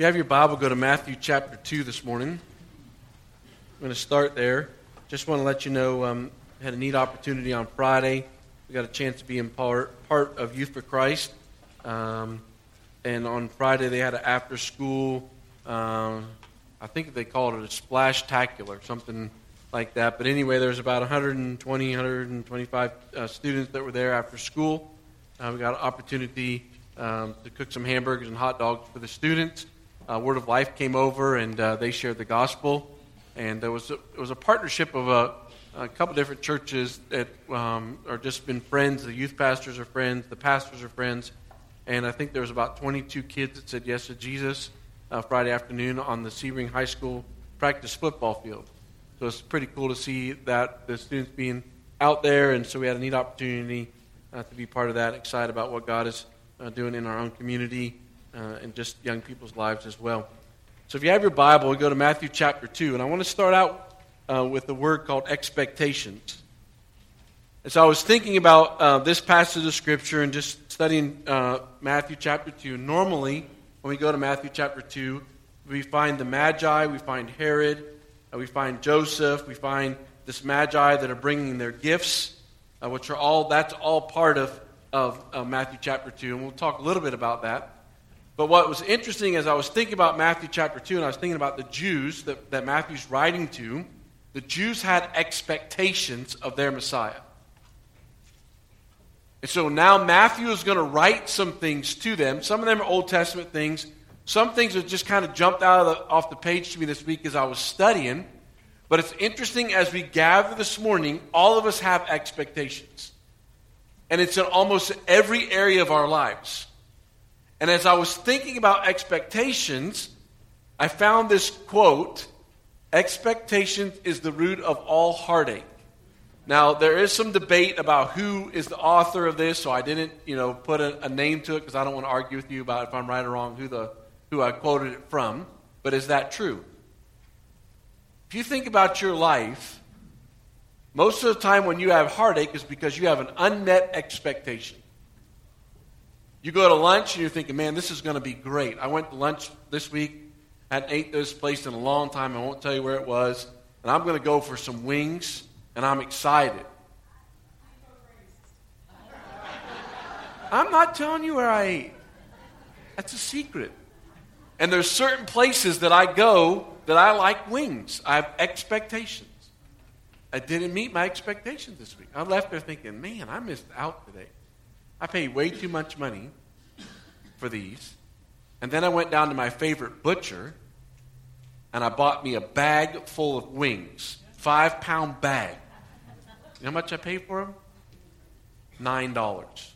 you have your Bible, go to Matthew chapter 2 this morning. I'm going to start there. Just want to let you know um, had a neat opportunity on Friday. We got a chance to be in part, part of Youth for Christ. Um, and on Friday, they had an after school, um, I think they called it a splash tacular, something like that. But anyway, there was about 120, 125 uh, students that were there after school. Uh, we got an opportunity um, to cook some hamburgers and hot dogs for the students. Uh, Word of Life came over and uh, they shared the gospel. And there was a, it was a partnership of a, a couple different churches that um, are just been friends. The youth pastors are friends, the pastors are friends. And I think there was about 22 kids that said yes to Jesus uh, Friday afternoon on the Sebring High School practice football field. So it's pretty cool to see that the students being out there, and so we had a neat opportunity uh, to be part of that. Excited about what God is uh, doing in our own community uh, and just young people's lives as well. So if you have your Bible, go to Matthew chapter 2, and I want to start out uh, with the word called expectations. And so I was thinking about uh, this passage of Scripture and just studying uh, Matthew chapter 2. Normally, when we go to Matthew chapter 2, we find the Magi, we find Herod, uh, we find Joseph, we find this Magi that are bringing their gifts, uh, which are all, that's all part of, of Matthew chapter 2, and we'll talk a little bit about that. But what was interesting as I was thinking about Matthew chapter 2, and I was thinking about the Jews that, that Matthew's writing to, the Jews had expectations of their Messiah. And so now Matthew is going to write some things to them. Some of them are Old Testament things, some things that just kind of jumped out of the, off the page to me this week as I was studying. But it's interesting as we gather this morning, all of us have expectations. And it's in almost every area of our lives. And as I was thinking about expectations, I found this quote Expectations is the root of all heartache. Now, there is some debate about who is the author of this, so I didn't, you know, put a, a name to it because I don't want to argue with you about if I'm right or wrong, who the who I quoted it from, but is that true? If you think about your life, most of the time when you have heartache is because you have an unmet expectation. You go to lunch and you're thinking, man, this is going to be great. I went to lunch this week, hadn't ate this place in a long time. I won't tell you where it was. And I'm going to go for some wings, and I'm excited. I'm not telling you where I ate. That's a secret. And there's certain places that I go that I like wings. I have expectations. I didn't meet my expectations this week. I left there thinking, man, I missed out today. I paid way too much money for these. And then I went down to my favorite butcher and I bought me a bag full of wings. Five pound bag. You know how much I paid for them? Nine dollars.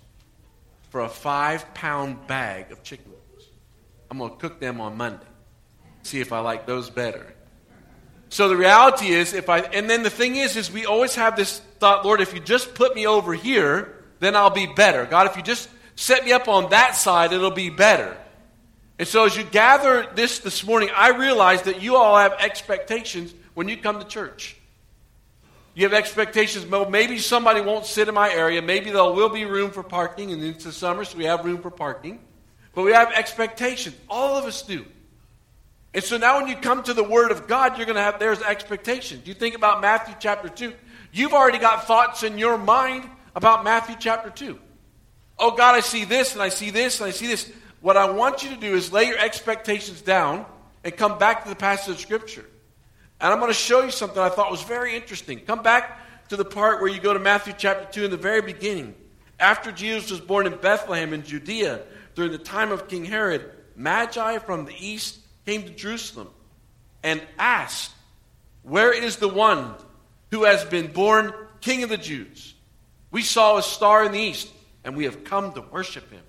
For a five pound bag of chicken wings. I'm going to cook them on Monday. See if I like those better. So the reality is, if I, and then the thing is, is we always have this thought, Lord, if you just put me over here, then I'll be better. God, if you just set me up on that side, it'll be better. And so as you gather this this morning, I realize that you all have expectations when you come to church. You have expectations. Maybe somebody won't sit in my area. Maybe there will be room for parking, and it's the summer, so we have room for parking. But we have expectations. All of us do. And so now when you come to the Word of God, you're going to have, there's expectations. You think about Matthew chapter 2. You've already got thoughts in your mind about Matthew chapter 2. Oh, God, I see this, and I see this, and I see this. What I want you to do is lay your expectations down and come back to the passage of Scripture. And I'm going to show you something I thought was very interesting. Come back to the part where you go to Matthew chapter 2 in the very beginning. After Jesus was born in Bethlehem in Judea, during the time of King Herod, Magi from the east came to Jerusalem and asked, Where is the one who has been born King of the Jews? We saw a star in the east, and we have come to worship him.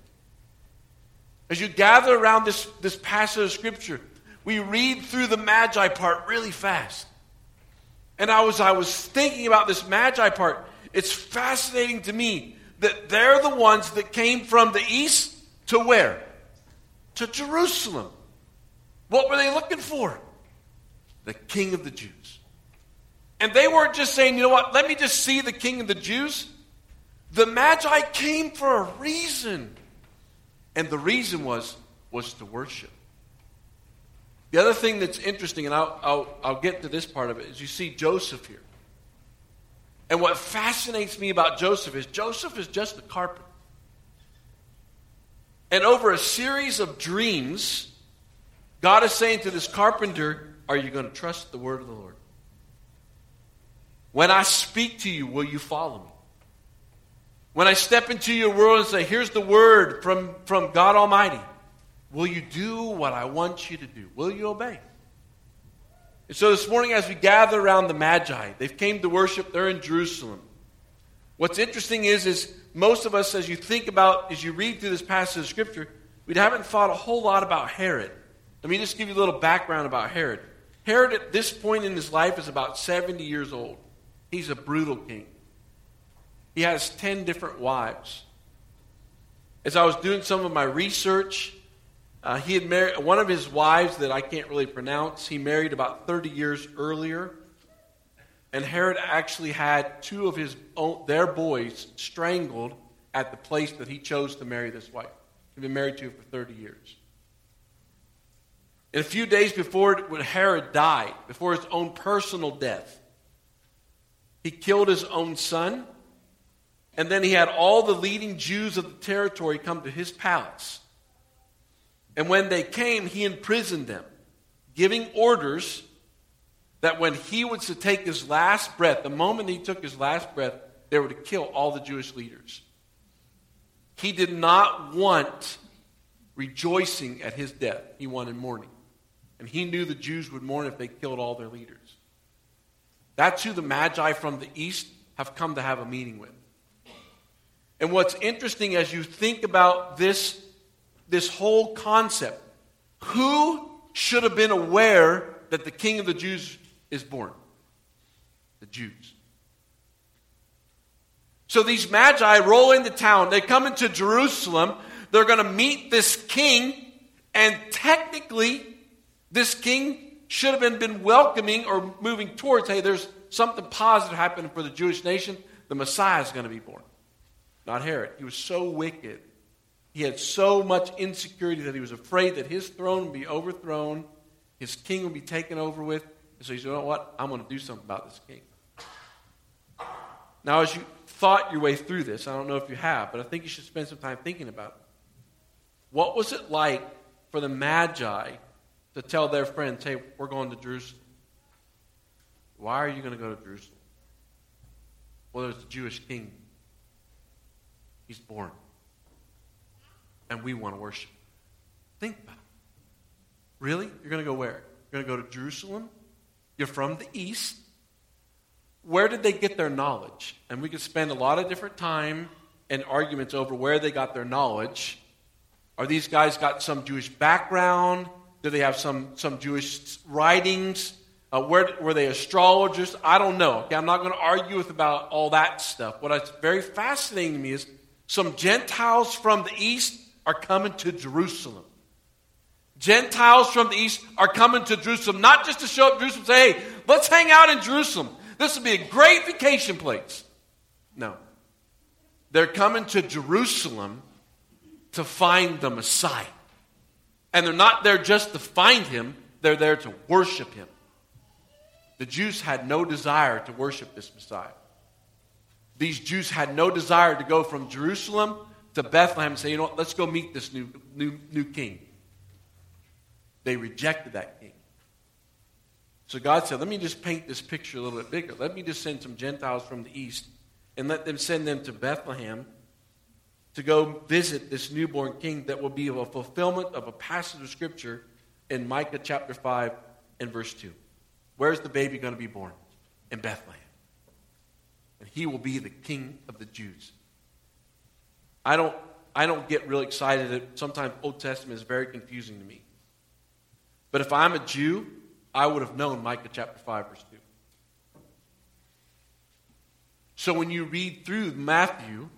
As you gather around this, this passage of Scripture, we read through the Magi part really fast. And I was, I was thinking about this Magi part. It's fascinating to me that they're the ones that came from the east to where? To Jerusalem. What were they looking for? The king of the Jews. And they weren't just saying, you know what, let me just see the king of the Jews. The Magi came for a reason. And the reason was was to worship. The other thing that's interesting, and I'll, I'll, I'll get to this part of it, is you see Joseph here. And what fascinates me about Joseph is Joseph is just a carpenter. And over a series of dreams, God is saying to this carpenter, Are you going to trust the word of the Lord? When I speak to you, will you follow me? When I step into your world and say, Here's the word from, from God Almighty, will you do what I want you to do? Will you obey? And so this morning, as we gather around the Magi, they've came to worship, they're in Jerusalem. What's interesting is, is most of us, as you think about, as you read through this passage of Scripture, we haven't thought a whole lot about Herod. Let me just give you a little background about Herod. Herod, at this point in his life, is about 70 years old. He's a brutal king. He has 10 different wives. As I was doing some of my research, uh, he had married one of his wives that I can't really pronounce. He married about 30 years earlier. And Herod actually had two of his own, their boys strangled at the place that he chose to marry this wife. He'd been married to for 30 years. In a few days before when Herod died, before his own personal death, he killed his own son and then he had all the leading Jews of the territory come to his palace. And when they came, he imprisoned them, giving orders that when he was to take his last breath, the moment he took his last breath, they were to kill all the Jewish leaders. He did not want rejoicing at his death, he wanted mourning. And he knew the Jews would mourn if they killed all their leaders. That's who the Magi from the east have come to have a meeting with. And what's interesting as you think about this, this whole concept, who should have been aware that the king of the Jews is born? The Jews. So these magi roll into town. They come into Jerusalem. They're going to meet this king. And technically, this king should have been, been welcoming or moving towards hey, there's something positive happening for the Jewish nation. The Messiah is going to be born not Herod. He was so wicked. He had so much insecurity that he was afraid that his throne would be overthrown, his king would be taken over with. And so he said, You know what? I'm going to do something about this king. Now, as you thought your way through this, I don't know if you have, but I think you should spend some time thinking about it. What was it like for the Magi to tell their friends, Hey, we're going to Jerusalem? Why are you going to go to Jerusalem? Well, there's a Jewish king He's born. And we want to worship. Think about it. Really? You're going to go where? You're going to go to Jerusalem? You're from the east. Where did they get their knowledge? And we could spend a lot of different time and arguments over where they got their knowledge. Are these guys got some Jewish background? Do they have some, some Jewish writings? Uh, where, were they astrologers? I don't know. Okay, I'm not going to argue with about all that stuff. What's very fascinating to me is some Gentiles from the east are coming to Jerusalem. Gentiles from the east are coming to Jerusalem, not just to show up Jerusalem say, hey, let's hang out in Jerusalem. This will be a great vacation place. No. They're coming to Jerusalem to find the Messiah. And they're not there just to find him, they're there to worship him. The Jews had no desire to worship this Messiah. These Jews had no desire to go from Jerusalem to Bethlehem and say, you know what, let's go meet this new, new, new king. They rejected that king. So God said, let me just paint this picture a little bit bigger. Let me just send some Gentiles from the east and let them send them to Bethlehem to go visit this newborn king that will be a fulfillment of a passage of scripture in Micah chapter 5 and verse 2. Where's the baby going to be born? In Bethlehem and he will be the king of the Jews. I don't, I don't get really excited. Sometimes Old Testament is very confusing to me. But if I'm a Jew, I would have known Micah chapter 5, verse 2. So when you read through Matthew,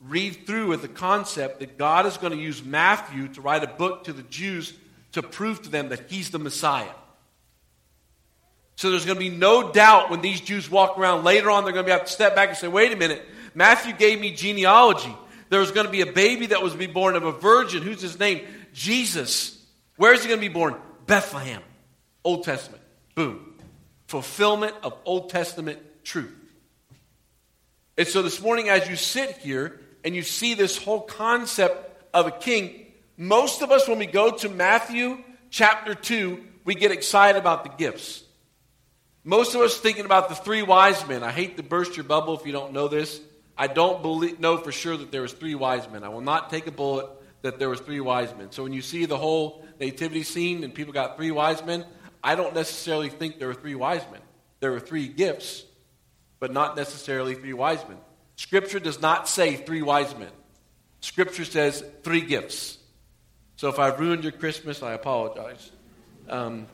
read through with the concept that God is going to use Matthew to write a book to the Jews to prove to them that he's the Messiah. So there's going to be no doubt when these Jews walk around later on, they're going to have to step back and say, wait a minute, Matthew gave me genealogy. There was going to be a baby that was to be born of a virgin. Who's his name? Jesus. Where is he going to be born? Bethlehem. Old Testament. Boom. Fulfillment of Old Testament truth. And so this morning, as you sit here and you see this whole concept of a king, most of us, when we go to Matthew chapter 2, we get excited about the gifts. Most of us thinking about the three wise men. I hate to burst your bubble if you don't know this. I don't believe, know for sure that there was three wise men. I will not take a bullet that there was three wise men. So when you see the whole nativity scene and people got three wise men, I don't necessarily think there were three wise men. There were three gifts, but not necessarily three wise men. Scripture does not say three wise men. Scripture says three gifts. So if I've ruined your Christmas, I apologize. Um,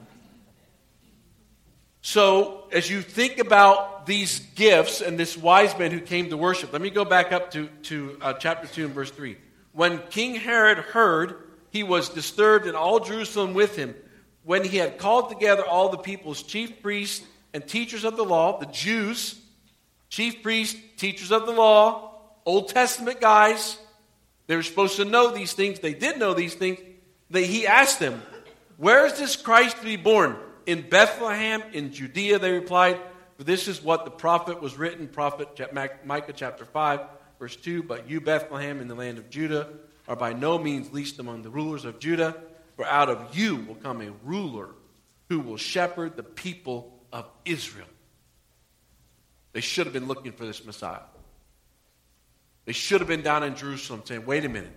so, as you think about these gifts and this wise man who came to worship, let me go back up to, to uh, chapter 2 and verse 3. When King Herod heard, he was disturbed, and all Jerusalem with him. When he had called together all the people's chief priests and teachers of the law, the Jews, chief priests, teachers of the law, Old Testament guys, they were supposed to know these things. They did know these things. They, he asked them, Where is this Christ to be born? In Bethlehem, in Judea, they replied, For this is what the prophet was written, prophet Micah chapter 5, verse 2. But you, Bethlehem, in the land of Judah, are by no means least among the rulers of Judah, for out of you will come a ruler who will shepherd the people of Israel. They should have been looking for this Messiah. They should have been down in Jerusalem saying, wait a minute.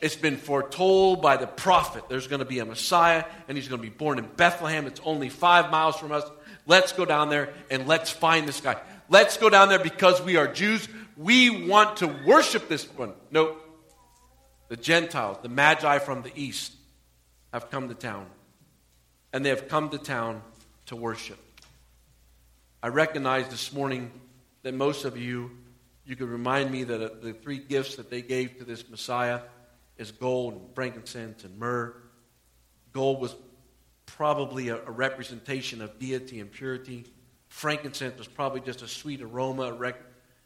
It's been foretold by the prophet there's going to be a Messiah and he's going to be born in Bethlehem. It's only five miles from us. Let's go down there and let's find this guy. Let's go down there because we are Jews. We want to worship this one. No. The Gentiles, the Magi from the east, have come to town. And they have come to town to worship. I recognize this morning that most of you, you could remind me that uh, the three gifts that they gave to this Messiah is gold and frankincense and myrrh. Gold was probably a, a representation of deity and purity. Frankincense was probably just a sweet aroma, rec,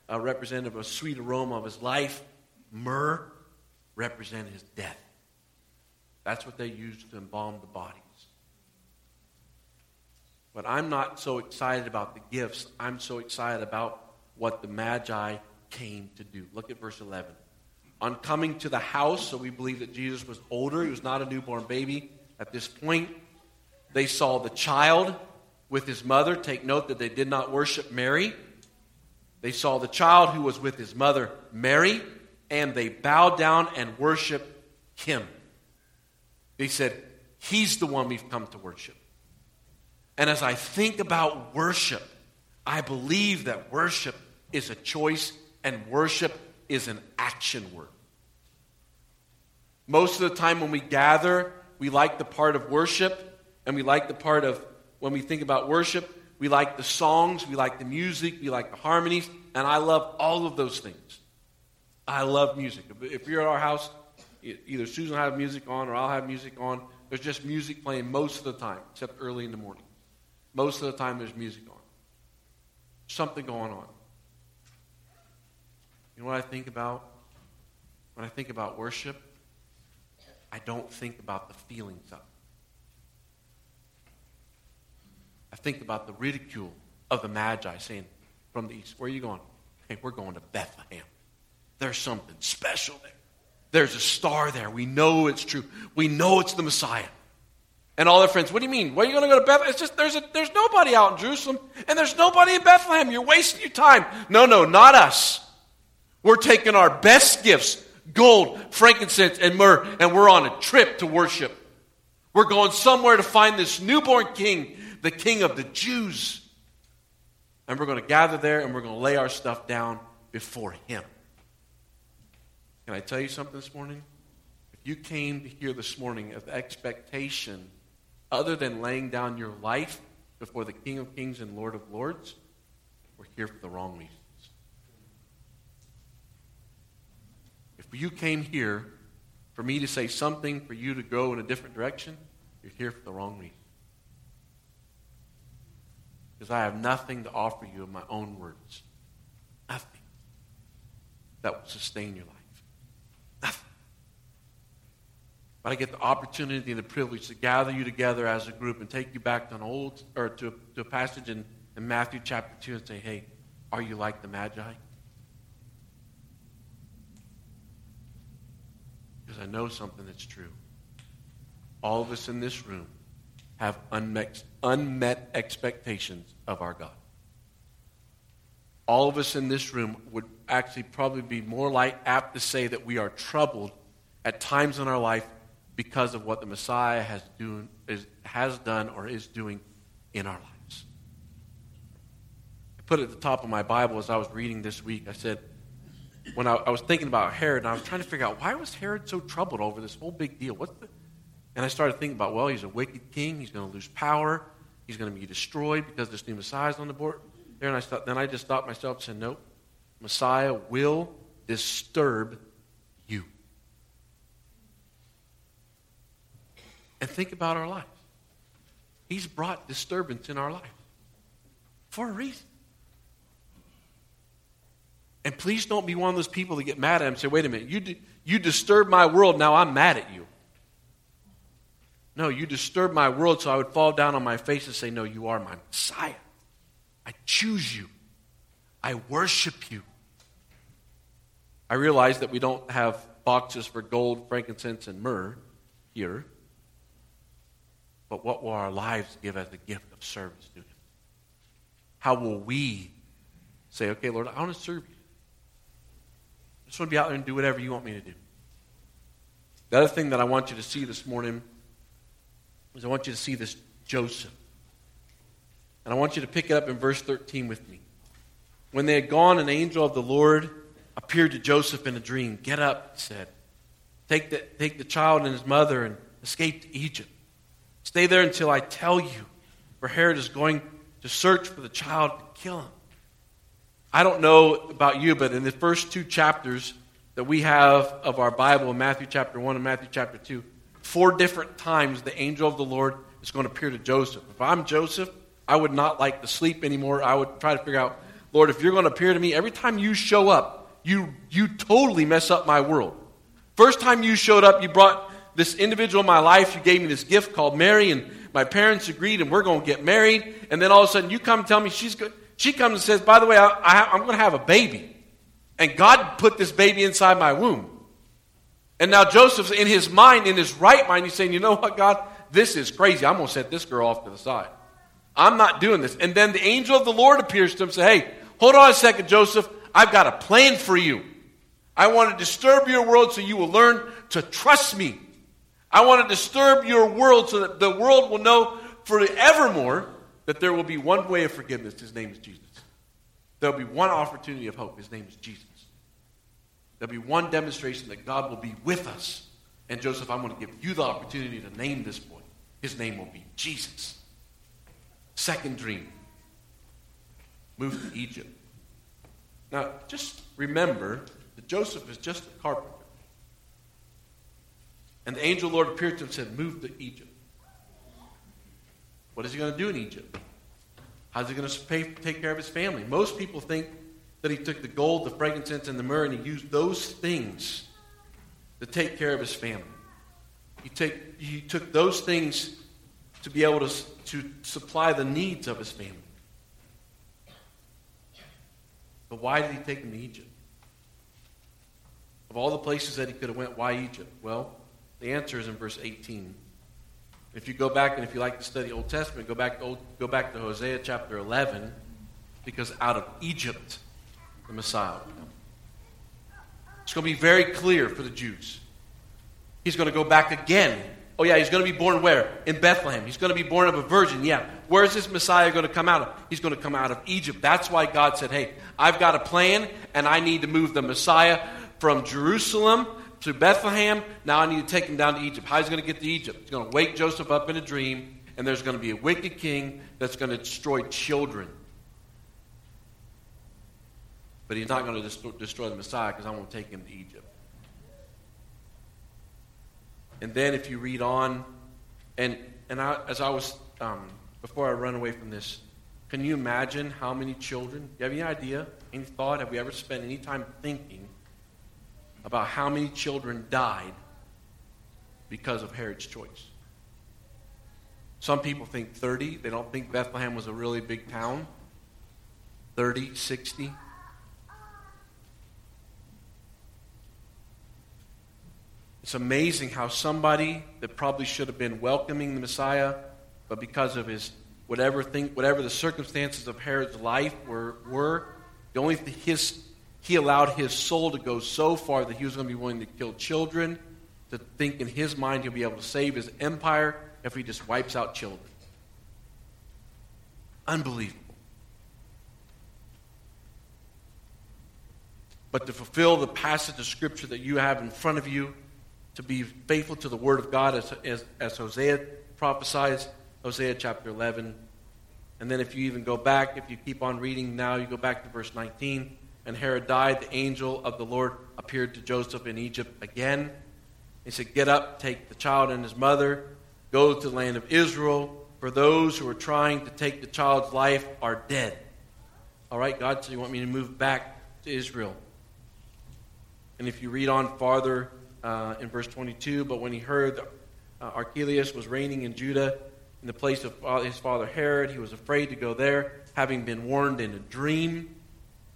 representative of a sweet aroma of his life. Myrrh represented his death. That's what they used to embalm the bodies. But I'm not so excited about the gifts. I'm so excited about what the Magi came to do. Look at verse 11 on coming to the house. So we believe that Jesus was older. He was not a newborn baby at this point. They saw the child with his mother. Take note that they did not worship Mary. They saw the child who was with his mother, Mary, and they bowed down and worshiped him. They said, He's the one we've come to worship. And as I think about worship, I believe that worship is a choice and worship is an action word. Most of the time when we gather, we like the part of worship, and we like the part of when we think about worship, we like the songs, we like the music, we like the harmonies, and I love all of those things. I love music. If you're at our house, either Susan will have music on or I'll have music on. There's just music playing most of the time, except early in the morning. Most of the time, there's music on. Something going on. You know what I think about? When I think about worship, I don't think about the feelings of it. I think about the ridicule of the Magi saying from the east, Where are you going? Hey, we're going to Bethlehem. There's something special there. There's a star there. We know it's true. We know it's the Messiah. And all their friends, what do you mean? Where are you going to go to Bethlehem? It's just there's a, there's nobody out in Jerusalem, and there's nobody in Bethlehem. You're wasting your time. No, no, not us. We're taking our best gifts gold, frankincense, and myrrh and we're on a trip to worship. We're going somewhere to find this newborn king, the king of the Jews. And we're going to gather there and we're going to lay our stuff down before him. Can I tell you something this morning? If you came hear this morning of expectation other than laying down your life before the King of Kings and Lord of Lords, we're here for the wrong reason. If you came here for me to say something for you to go in a different direction, you're here for the wrong reason. Because I have nothing to offer you in my own words. Nothing that will sustain your life. Nothing. But I get the opportunity and the privilege to gather you together as a group and take you back to an old or to, to a passage in, in Matthew chapter 2 and say, hey, are you like the Magi? Because I know something that's true. All of us in this room have unmet, unmet expectations of our God. All of us in this room would actually probably be more like apt to say that we are troubled at times in our life because of what the Messiah has, do, is, has done or is doing in our lives. I put at the top of my Bible as I was reading this week, I said, when I, I was thinking about Herod, and I was trying to figure out why was Herod so troubled over this whole big deal? What's the, and I started thinking about, well, he's a wicked king. He's going to lose power. He's going to be destroyed because this new Messiah is on the board. There, and I thought, then I just thought myself and said, nope, Messiah will disturb you. And think about our lives. He's brought disturbance in our life for a reason. And please don't be one of those people that get mad at him and say, wait a minute, you, you disturbed my world, now I'm mad at you. No, you disturbed my world, so I would fall down on my face and say, No, you are my Messiah. I choose you. I worship you. I realize that we don't have boxes for gold, frankincense, and myrrh here. But what will our lives give as a gift of service to Him? How will we say, okay, Lord, I want to serve you? I just want to be out there and do whatever you want me to do. The other thing that I want you to see this morning is I want you to see this Joseph. And I want you to pick it up in verse 13 with me. When they had gone, an angel of the Lord appeared to Joseph in a dream. Get up, he said. Take the, take the child and his mother and escape to Egypt. Stay there until I tell you, for Herod is going to search for the child to kill him. I don't know about you, but in the first two chapters that we have of our Bible, Matthew chapter 1 and Matthew chapter 2, four different times the angel of the Lord is going to appear to Joseph. If I'm Joseph, I would not like to sleep anymore. I would try to figure out, Lord, if you're going to appear to me, every time you show up, you, you totally mess up my world. First time you showed up, you brought this individual in my life. You gave me this gift called Mary, and my parents agreed, and we're going to get married. And then all of a sudden, you come tell me she's good. She comes and says, By the way, I, I, I'm going to have a baby. And God put this baby inside my womb. And now Joseph's in his mind, in his right mind, he's saying, You know what, God? This is crazy. I'm going to set this girl off to the side. I'm not doing this. And then the angel of the Lord appears to him and says, Hey, hold on a second, Joseph. I've got a plan for you. I want to disturb your world so you will learn to trust me. I want to disturb your world so that the world will know forevermore that there will be one way of forgiveness. His name is Jesus. There'll be one opportunity of hope. His name is Jesus. There'll be one demonstration that God will be with us. And Joseph, I'm going to give you the opportunity to name this boy. His name will be Jesus. Second dream move to Egypt. Now, just remember that Joseph is just a carpenter. And the angel Lord appeared to him and said, Move to Egypt. What is he going to do in Egypt? How's he going to pay, take care of his family? Most people think that he took the gold, the frankincense, and the myrrh, and he used those things to take care of his family. He, take, he took those things to be able to, to supply the needs of his family. But why did he take them to Egypt? Of all the places that he could have went, why Egypt? Well, the answer is in verse 18. If you go back and if you like to study Old Testament, go back to, Old, go back to Hosea chapter 11, because out of Egypt the Messiah will come. It's going to be very clear for the Jews. He's going to go back again. Oh, yeah, he's going to be born where? In Bethlehem. He's going to be born of a virgin. Yeah. Where is this Messiah going to come out of? He's going to come out of Egypt. That's why God said, hey, I've got a plan, and I need to move the Messiah from Jerusalem to Bethlehem. Now I need to take him down to Egypt. How's he going to get to Egypt? He's going to wake Joseph up in a dream, and there's going to be a wicked king that's going to destroy children. But he's not going to destroy the Messiah because I'm going to take him to Egypt. And then if you read on, and, and I, as I was, um, before I run away from this, can you imagine how many children? Do you have any idea, any thought? Have we ever spent any time thinking about how many children died because of Herod's choice. Some people think 30. They don't think Bethlehem was a really big town. 30, 60. It's amazing how somebody that probably should have been welcoming the Messiah, but because of his whatever thing, whatever the circumstances of Herod's life were, were the only his he allowed his soul to go so far that he was going to be willing to kill children, to think in his mind he'll be able to save his empire if he just wipes out children. Unbelievable. But to fulfill the passage of Scripture that you have in front of you, to be faithful to the Word of God as, as, as Hosea prophesies, Hosea chapter 11. And then if you even go back, if you keep on reading now, you go back to verse 19. And Herod died, the angel of the Lord appeared to Joseph in Egypt again. He said, Get up, take the child and his mother, go to the land of Israel, for those who are trying to take the child's life are dead. All right, God, so you want me to move back to Israel. And if you read on farther uh, in verse 22, but when he heard uh, Archelaus was reigning in Judah in the place of his father Herod, he was afraid to go there, having been warned in a dream.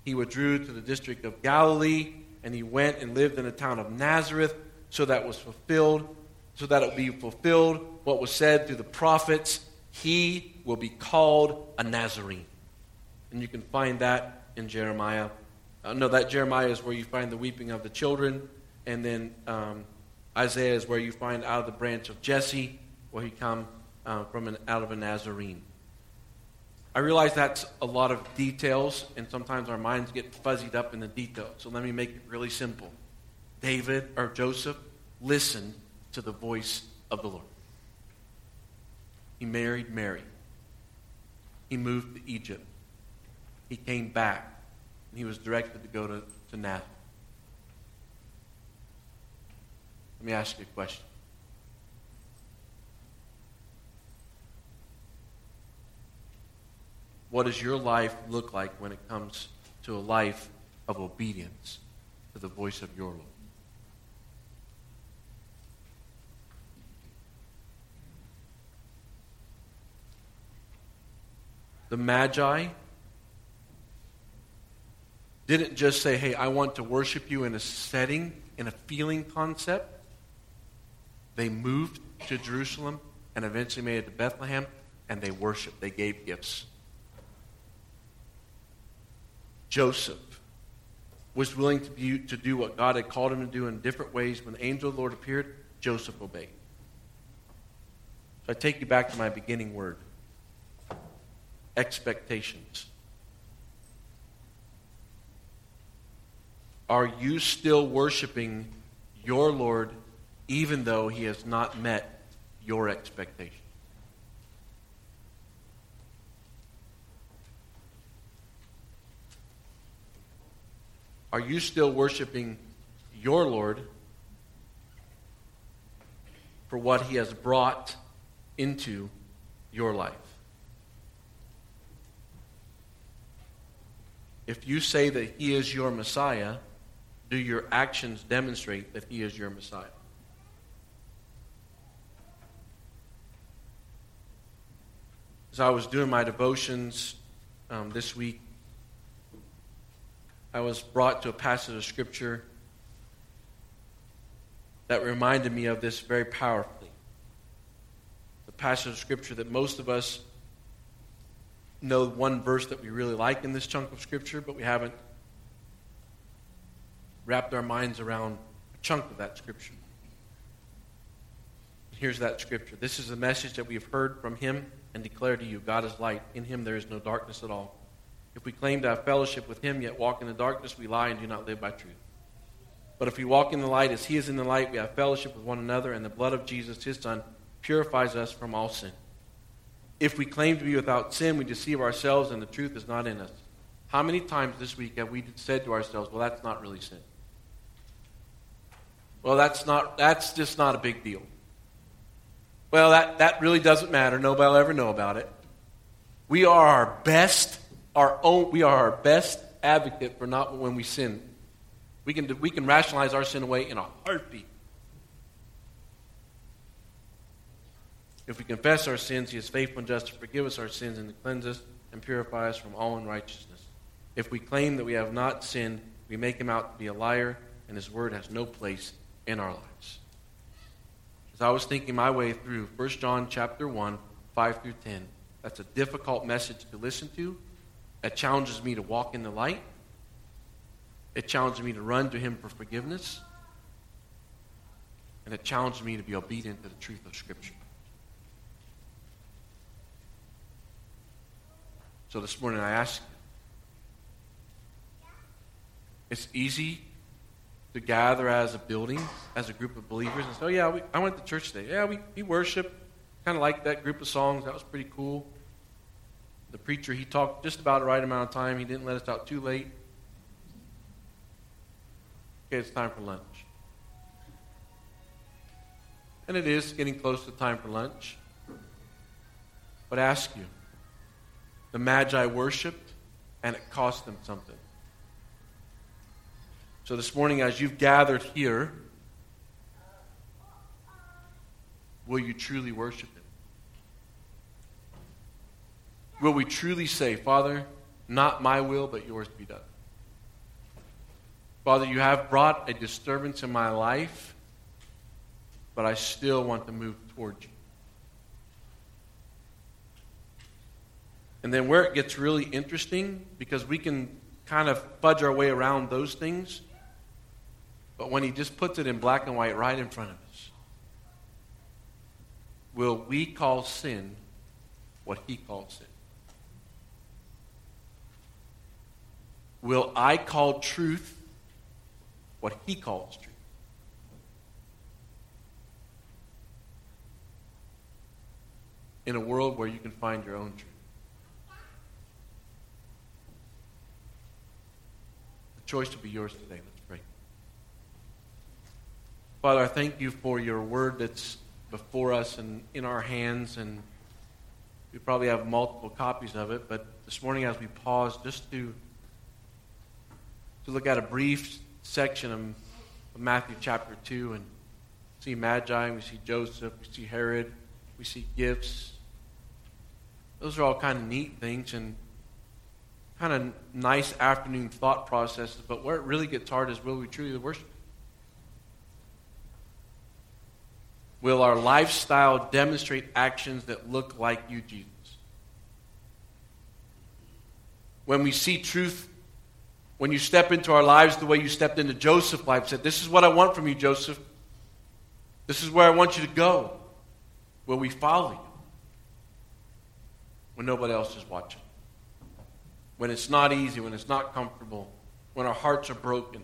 He withdrew to the district of Galilee, and he went and lived in the town of Nazareth, so that was fulfilled, so that it would be fulfilled what was said through the prophets, he will be called a Nazarene. And you can find that in Jeremiah uh, no, that Jeremiah is where you find the weeping of the children. And then um, Isaiah is where you find out of the branch of Jesse, where he come uh, from an, out of a Nazarene. I realize that's a lot of details, and sometimes our minds get fuzzied up in the details. So let me make it really simple. David or Joseph listened to the voice of the Lord. He married Mary. He moved to Egypt. He came back and he was directed to go to, to Nazareth. Let me ask you a question. What does your life look like when it comes to a life of obedience to the voice of your Lord? The Magi didn't just say, hey, I want to worship you in a setting, in a feeling concept. They moved to Jerusalem and eventually made it to Bethlehem, and they worshiped. They gave gifts. Joseph was willing to, be, to do what God had called him to do in different ways. When the angel of the Lord appeared, Joseph obeyed. So I take you back to my beginning word expectations. Are you still worshiping your Lord even though he has not met your expectation? Are you still worshiping your Lord for what he has brought into your life? If you say that he is your Messiah, do your actions demonstrate that he is your Messiah? As I was doing my devotions um, this week, I was brought to a passage of Scripture that reminded me of this very powerfully. The passage of Scripture that most of us know one verse that we really like in this chunk of Scripture, but we haven't wrapped our minds around a chunk of that scripture. Here's that scripture. This is the message that we have heard from him and declare to you God is light. In him there is no darkness at all. If we claim to have fellowship with him, yet walk in the darkness, we lie and do not live by truth. But if we walk in the light as he is in the light, we have fellowship with one another, and the blood of Jesus, his son, purifies us from all sin. If we claim to be without sin, we deceive ourselves, and the truth is not in us. How many times this week have we said to ourselves, well, that's not really sin? Well, that's not that's just not a big deal. Well, that, that really doesn't matter. Nobody will ever know about it. We are our best, our own we are our best advocate for not when we sin. We can, we can rationalize our sin away in a heartbeat. If we confess our sins, he is faithful and just to forgive us our sins and to cleanse us and purify us from all unrighteousness. If we claim that we have not sinned, we make him out to be a liar, and his word has no place in our lives. As I was thinking my way through 1 John chapter 1, 5 through 10, that's a difficult message to listen to. It challenges me to walk in the light. It challenges me to run to him for forgiveness. And it challenges me to be obedient to the truth of Scripture. So this morning I ask you, it's easy to gather as a building, as a group of believers, and say, oh, yeah, we, I went to church today. Yeah, we, we worship. Kind of like that group of songs. That was pretty cool. The preacher, he talked just about the right amount of time. He didn't let us out too late. Okay, it's time for lunch. And it is getting close to time for lunch. But ask you, the Magi worshiped, and it cost them something. So this morning, as you've gathered here, will you truly worship Him? Will we truly say, Father, not my will, but yours be done? Father, you have brought a disturbance in my life, but I still want to move towards you. And then where it gets really interesting, because we can kind of fudge our way around those things, but when he just puts it in black and white right in front of us, will we call sin what he calls sin? Will I call truth what he calls truth? In a world where you can find your own truth. The choice will be yours today. Let's pray. Father, I thank you for your word that's before us and in our hands, and we probably have multiple copies of it. But this morning, as we pause, just to to look at a brief section of Matthew chapter two, and see Magi, we see Joseph, we see Herod, we see gifts. Those are all kind of neat things, and kind of nice afternoon thought processes, but where it really gets hard is will we truly worship? Will our lifestyle demonstrate actions that look like you, Jesus? When we see truth, when you step into our lives the way you stepped into Joseph's life, said, This is what I want from you, Joseph. This is where I want you to go. Will we follow you when nobody else is watching? when it's not easy, when it's not comfortable, when our hearts are broken,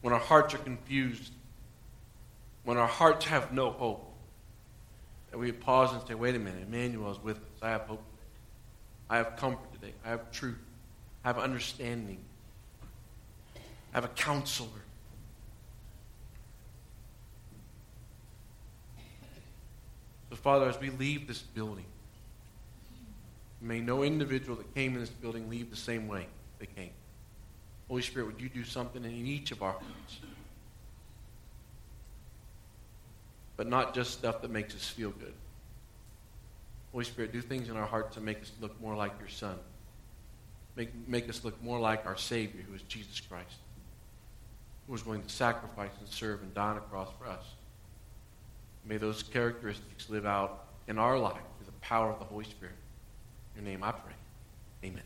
when our hearts are confused, when our hearts have no hope, that we pause and say, wait a minute, Emmanuel is with us. I have hope. I have comfort today. I have truth. I have understanding. I have a counselor. So, Father, as we leave this building, May no individual that came in this building leave the same way they came. Holy Spirit, would you do something in each of our hearts? But not just stuff that makes us feel good. Holy Spirit, do things in our hearts to make us look more like your Son. Make, make us look more like our Savior, who is Jesus Christ, who was willing to sacrifice and serve and die on a cross for us. May those characteristics live out in our life through the power of the Holy Spirit your name I pray. Amen.